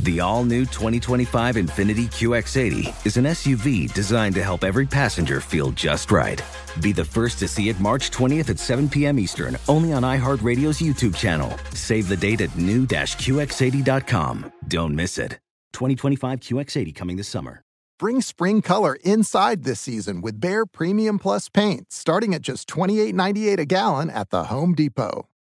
The all new 2025 Infiniti QX80 is an SUV designed to help every passenger feel just right. Be the first to see it March 20th at 7 p.m. Eastern, only on iHeartRadio's YouTube channel. Save the date at new-QX80.com. Don't miss it. 2025 QX80 coming this summer. Bring spring color inside this season with Behr Premium Plus paint, starting at just $28.98 a gallon at the Home Depot.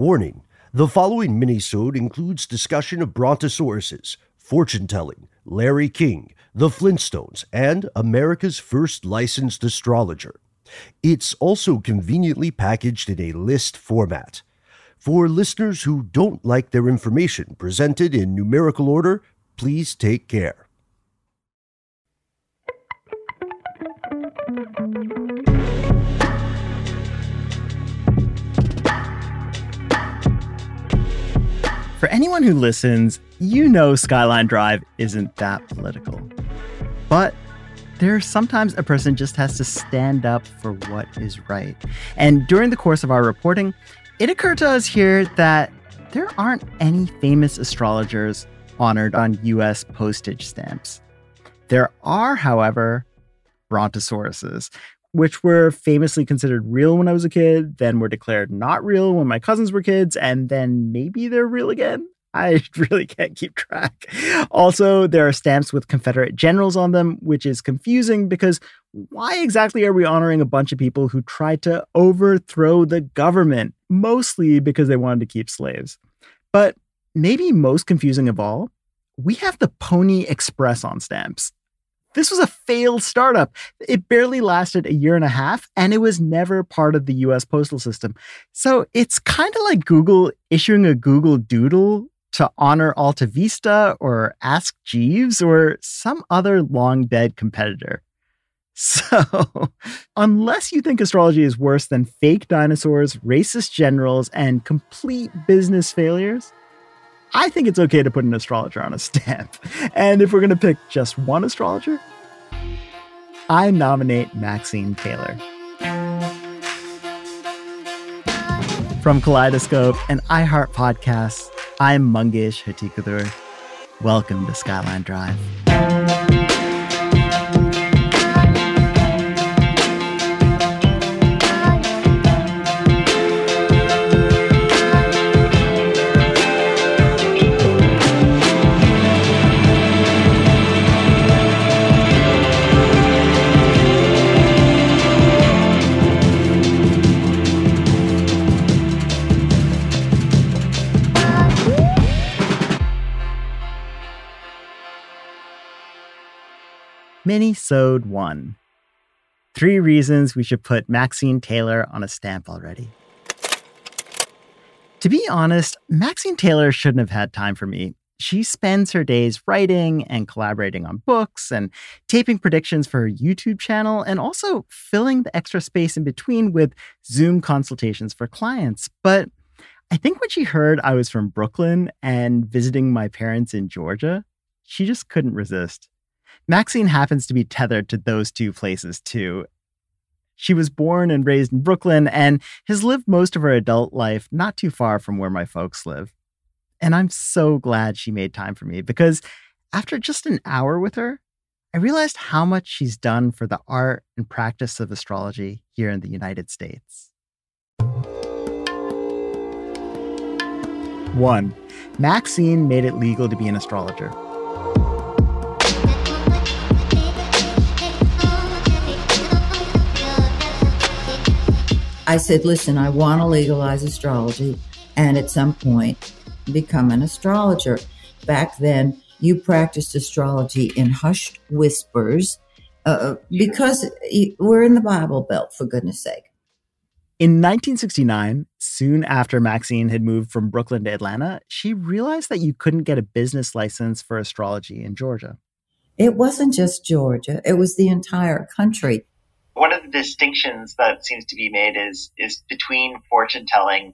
Warning the following minisode includes discussion of brontosauruses, fortune telling, Larry King, the Flintstones, and America's first licensed astrologer. It's also conveniently packaged in a list format. For listeners who don't like their information presented in numerical order, please take care. For anyone who listens, you know Skyline Drive isn't that political. But there's sometimes a person just has to stand up for what is right. And during the course of our reporting, it occurred to us here that there aren't any famous astrologers honored on US postage stamps. There are, however, brontosauruses, which were famously considered real when I was a kid, then were declared not real when my cousins were kids, and then maybe they're real again. I really can't keep track. Also, there are stamps with Confederate generals on them, which is confusing because why exactly are we honoring a bunch of people who tried to overthrow the government, mostly because they wanted to keep slaves? But maybe most confusing of all, we have the Pony Express on stamps. This was a failed startup. It barely lasted a year and a half, and it was never part of the US postal system. So it's kind of like Google issuing a Google Doodle to honor Alta Vista or Ask Jeeves or some other long dead competitor. So, unless you think astrology is worse than fake dinosaurs, racist generals, and complete business failures, I think it's okay to put an astrologer on a stamp. And if we're going to pick just one astrologer, I nominate Maxine Taylor. From Kaleidoscope and iHeart Podcasts, I'm Mangesh Hattikudur. Welcome to Skyline Drive. Mini-sode 1. Three reasons we should put Maxine Taylor on a stamp already. To be honest, Maxine Taylor shouldn't have had time for me. She spends her days writing and collaborating on books and taping predictions for her YouTube channel and also filling the extra space in between with Zoom consultations for clients. But I think when she heard I was from Brooklyn and visiting my parents in Georgia, she just couldn't resist. Maxine happens to be tethered to those two places too. She was born and raised in Brooklyn and has lived most of her adult life not too far from where my folks live. And I'm so glad she made time for me because after just an hour with her, I realized how much she's done for the art and practice of astrology here in the United States. 1. Maxine made it legal to be an astrologer. I said, listen, I want to legalize astrology and at some point become an astrologer. Back then, you practiced astrology in hushed whispers uh, because we're in the Bible Belt, for goodness sake. In 1969, soon after Maxine had moved from Brooklyn to Atlanta, she realized that you couldn't get a business license for astrology in Georgia. It wasn't just Georgia, it was the entire country one of the distinctions that seems to be made is is between fortune telling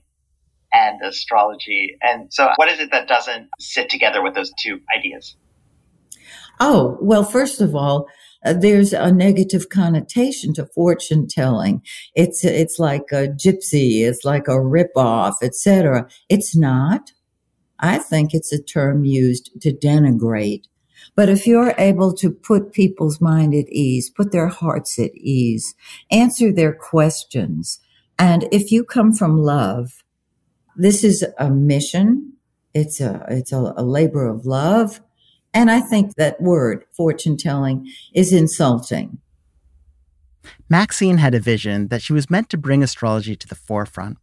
and astrology. And so, what is it that doesn't sit together with those two ideas? Oh, well, first of all, uh, there's a negative connotation to fortune telling. It's it's like a gypsy, it's like a ripoff, etc. It's not. I think it's a term used to denigrate but if you're able to put people's mind at ease, put their hearts at ease, answer their questions, and if you come from love, this is a mission. It's a, it's a, a labor of love. And I think that word, fortune telling, is insulting. Maxine had a vision that she was meant to bring astrology to the forefront.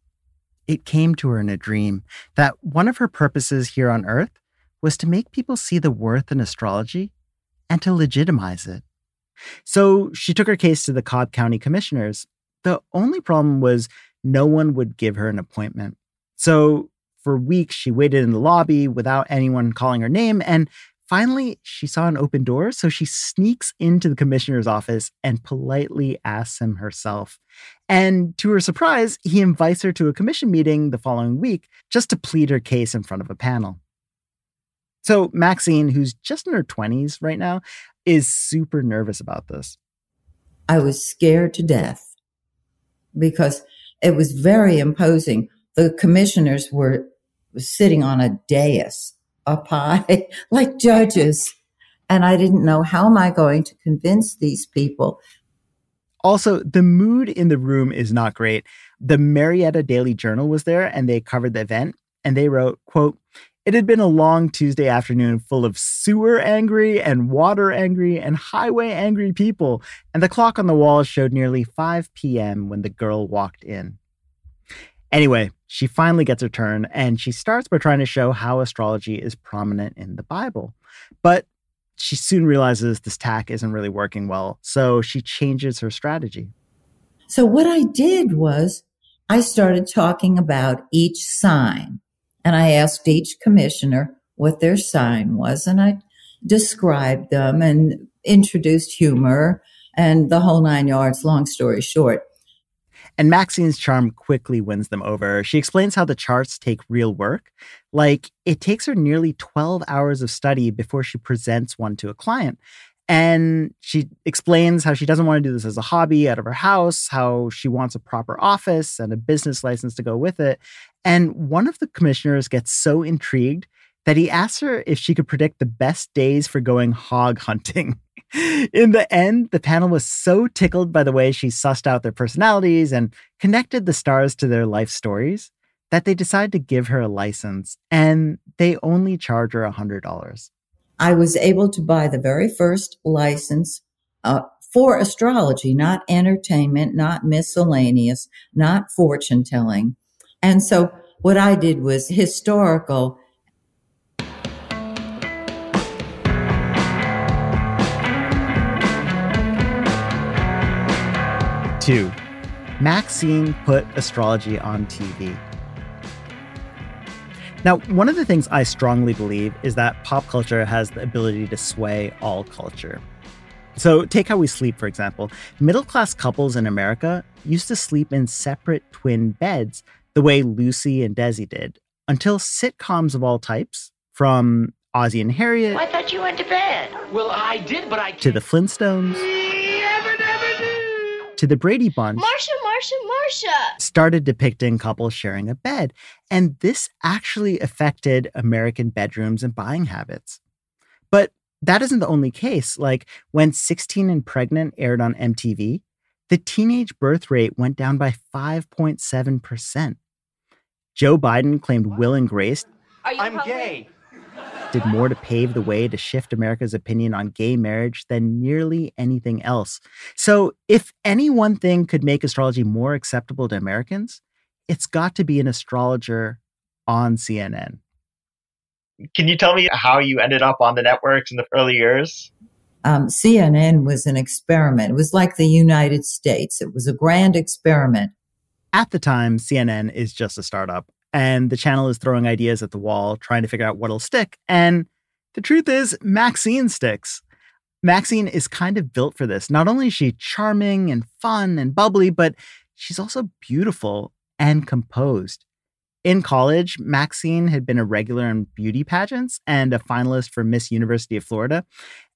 It came to her in a dream that one of her purposes here on earth was to make people see the worth in astrology and to legitimize it. So she took her case to the Cobb County commissioners. The only problem was no one would give her an appointment. So for weeks, she waited in the lobby without anyone calling her name. And finally, she saw an open door. So she sneaks into the commissioner's office and politely asks him herself. And to her surprise, he invites her to a commission meeting the following week just to plead her case in front of a panel. So Maxine, who's just in her 20s right now, is super nervous about this. I was scared to death because it was very imposing. The commissioners were sitting on a dais up high, like judges. And I didn't know how am I going to convince these people. Also, the mood in the room is not great. The Marietta Daily Journal was there and they covered the event and they wrote, quote, it had been a long Tuesday afternoon full of sewer angry and water angry and highway angry people, and the clock on the wall showed nearly 5 p.m. when the girl walked in. Anyway, she finally gets her turn, and she starts by trying to show how astrology is prominent in the Bible. But she soon realizes this tack isn't really working well, so she changes her strategy. So, what I did was I started talking about each sign and I asked each commissioner what their sign was, and I described them and introduced humor and the whole nine yards, long story short. And Maxine's charm quickly wins them over. She explains how the charts take real work. Like, it takes her nearly 12 hours of study before she presents one to a client. And she explains how she doesn't want to do this as a hobby out of her house, how she wants a proper office and a business license to go with it. And one of the commissioners gets so intrigued that he asks her if she could predict the best days for going hog hunting. In the end, the panel was so tickled by the way she sussed out their personalities and connected the stars to their life stories that they decided to give her a license and they only charge her $100. I was able to buy the very first license uh, for astrology, not entertainment, not miscellaneous, not fortune telling. And so what I did was historical. Two, Maxine put astrology on TV. Now, one of the things I strongly believe is that pop culture has the ability to sway all culture. So, take how we sleep, for example. Middle class couples in America used to sleep in separate twin beds the way Lucy and Desi did until sitcoms of all types, from Ozzie and Harriet. I thought you went to bed. Well, I did, but I. To the Flintstones. to the Brady Bunch. Marcia, Marcia, Marsha, Started depicting couples sharing a bed. And this actually affected American bedrooms and buying habits. But that isn't the only case. Like when 16 and Pregnant aired on MTV, the teenage birth rate went down by 5.7%. Joe Biden claimed Will and Grace I'm gay. Did more to pave the way to shift America's opinion on gay marriage than nearly anything else. So, if any one thing could make astrology more acceptable to Americans, it's got to be an astrologer on CNN. Can you tell me how you ended up on the networks in the early years? Um, CNN was an experiment. It was like the United States. It was a grand experiment. At the time, CNN is just a startup, and the channel is throwing ideas at the wall, trying to figure out what'll stick. And the truth is, Maxine sticks. Maxine is kind of built for this. Not only is she charming and fun and bubbly, but she's also beautiful and composed. In college, Maxine had been a regular in beauty pageants and a finalist for Miss University of Florida.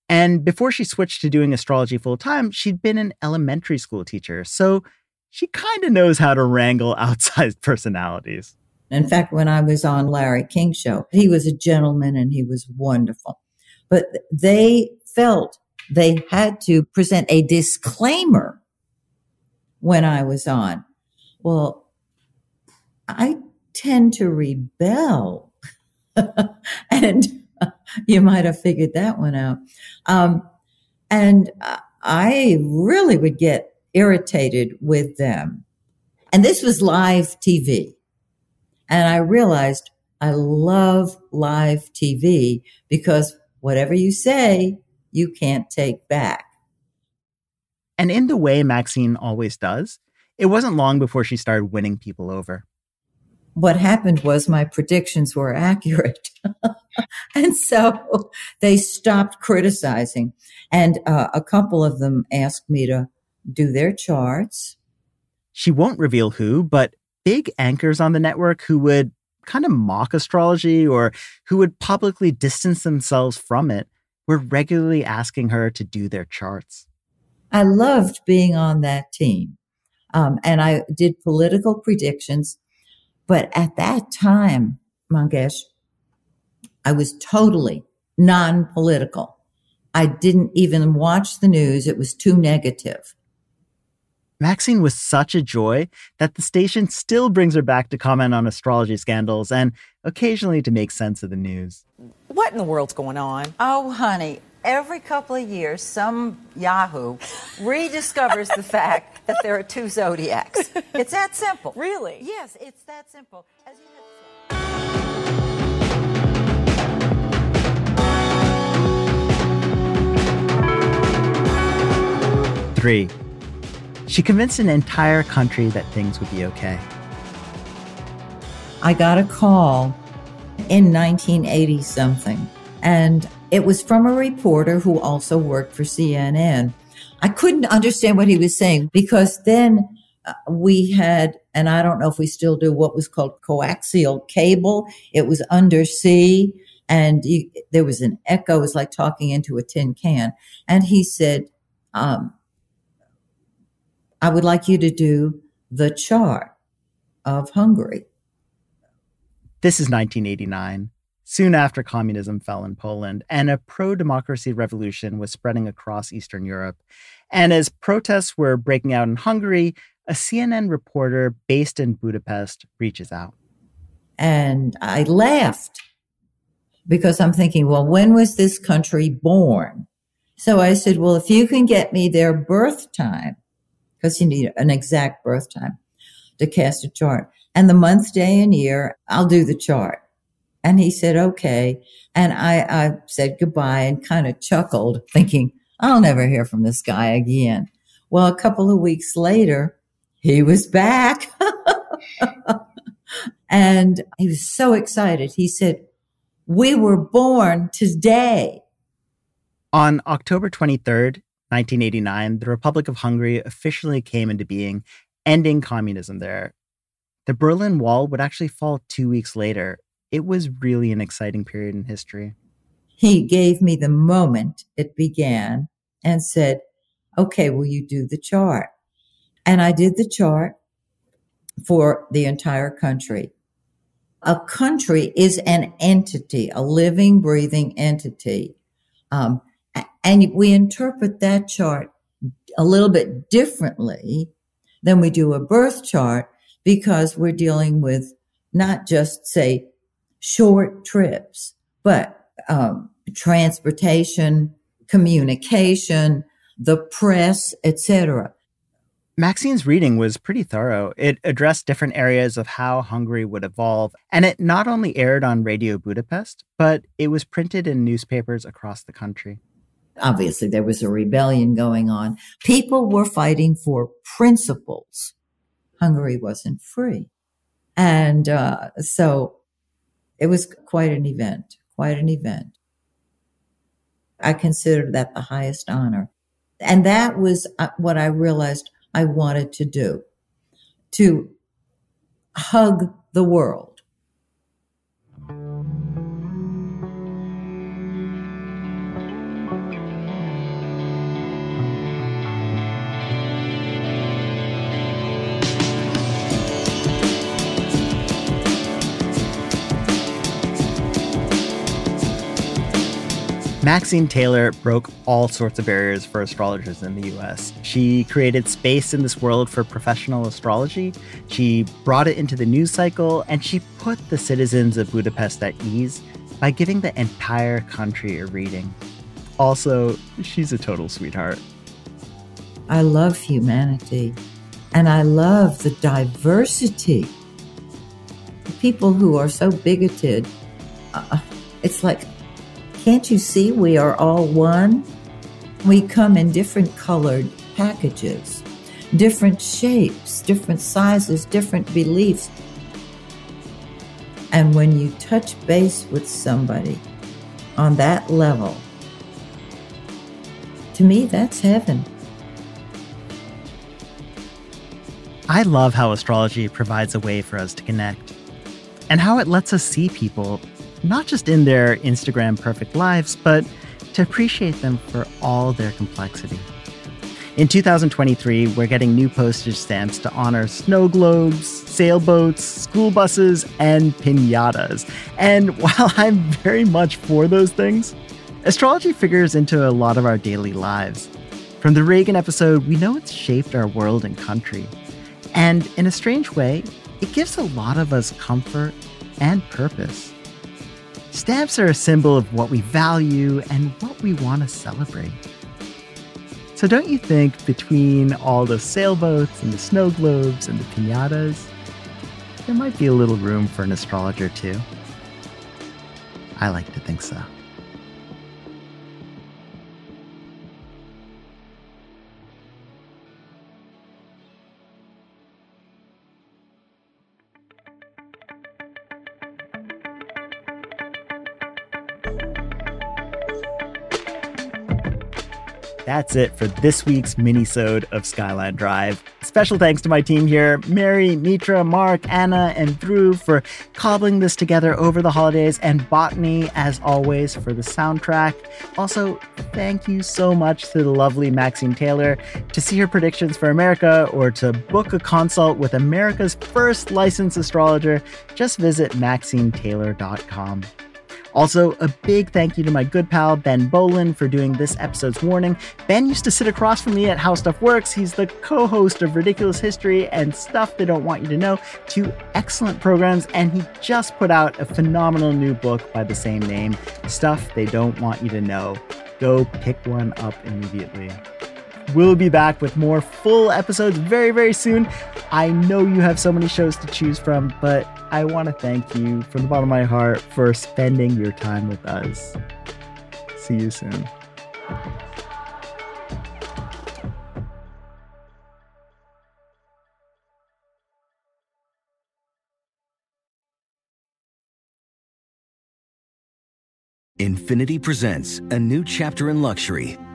And before she switched to doing astrology full time, she'd been an elementary school teacher. So she kind of knows how to wrangle outsized personalities. In fact, when I was on Larry King's show, he was a gentleman and he was wonderful. But they felt they had to present a disclaimer when I was on. Well, I tend to rebel. and you might have figured that one out. Um, and I really would get irritated with them. And this was live TV. And I realized I love live TV because whatever you say, you can't take back. And in the way Maxine always does, it wasn't long before she started winning people over. What happened was my predictions were accurate. and so they stopped criticizing. And uh, a couple of them asked me to do their charts. She won't reveal who, but big anchors on the network who would kind of mock astrology or who would publicly distance themselves from it were regularly asking her to do their charts. I loved being on that team. Um, and I did political predictions. But at that time, Mangesh, I was totally non political. I didn't even watch the news. It was too negative. Maxine was such a joy that the station still brings her back to comment on astrology scandals and occasionally to make sense of the news. What in the world's going on? Oh, honey, every couple of years, some Yahoo rediscovers the fact that there are two zodiacs. It's that simple. Really? Yes, it's that simple. As you have Three, she convinced an entire country that things would be okay. I got a call in 1980 something, and it was from a reporter who also worked for CNN. I couldn't understand what he was saying because then uh, we had, and I don't know if we still do, what was called coaxial cable. It was undersea, and you, there was an echo. It was like talking into a tin can. And he said, um, I would like you to do the chart of Hungary. This is 1989, soon after communism fell in Poland, and a pro democracy revolution was spreading across Eastern Europe. And as protests were breaking out in Hungary, a CNN reporter based in Budapest reaches out. And I laughed because I'm thinking, well, when was this country born? So I said, well, if you can get me their birth time, because you need an exact birth time to cast a chart. And the month, day, and year, I'll do the chart. And he said, okay. And I, I said goodbye and kind of chuckled, thinking, I'll never hear from this guy again. Well, a couple of weeks later, he was back. and he was so excited. He said, We were born today. On October 23rd, 1989, the Republic of Hungary officially came into being, ending communism there. The Berlin Wall would actually fall two weeks later. It was really an exciting period in history. He gave me the moment it began and said, Okay, will you do the chart? And I did the chart for the entire country. A country is an entity, a living, breathing entity. Um, and we interpret that chart a little bit differently than we do a birth chart because we're dealing with not just, say, short trips, but um, transportation, communication, the press, etc. Maxine's reading was pretty thorough. It addressed different areas of how Hungary would evolve, and it not only aired on Radio Budapest, but it was printed in newspapers across the country. Obviously, there was a rebellion going on. People were fighting for principles. Hungary wasn't free. And uh, so it was quite an event, quite an event. I considered that the highest honor. And that was uh, what I realized I wanted to do to hug the world Maxine Taylor broke all sorts of barriers for astrologers in the US. She created space in this world for professional astrology. She brought it into the news cycle, and she put the citizens of Budapest at ease by giving the entire country a reading. Also, she's a total sweetheart. I love humanity, and I love the diversity. The People who are so bigoted, uh, it's like can't you see we are all one? We come in different colored packages, different shapes, different sizes, different beliefs. And when you touch base with somebody on that level, to me, that's heaven. I love how astrology provides a way for us to connect and how it lets us see people not just in their Instagram perfect lives, but to appreciate them for all their complexity. In 2023, we're getting new postage stamps to honor snow globes, sailboats, school buses, and pinatas. And while I'm very much for those things, astrology figures into a lot of our daily lives. From the Reagan episode, we know it's shaped our world and country. And in a strange way, it gives a lot of us comfort and purpose. Stamps are a symbol of what we value and what we want to celebrate. So, don't you think between all the sailboats and the snow globes and the pinatas, there might be a little room for an astrologer too? I like to think so. That's it for this week's mini-sode of Skyline Drive. Special thanks to my team here, Mary, Mitra, Mark, Anna, and Drew for cobbling this together over the holidays, and Botany, as always, for the soundtrack. Also, thank you so much to the lovely Maxine Taylor. To see her predictions for America or to book a consult with America's first licensed astrologer, just visit maxinetaylor.com. Also, a big thank you to my good pal Ben Bowlin for doing this episode's warning. Ben used to sit across from me at How Stuff Works. He's the co host of Ridiculous History and Stuff They Don't Want You to Know, two excellent programs, and he just put out a phenomenal new book by the same name Stuff They Don't Want You to Know. Go pick one up immediately. We'll be back with more full episodes very, very soon. I know you have so many shows to choose from, but I want to thank you from the bottom of my heart for spending your time with us. See you soon. Infiniti presents a new chapter in luxury,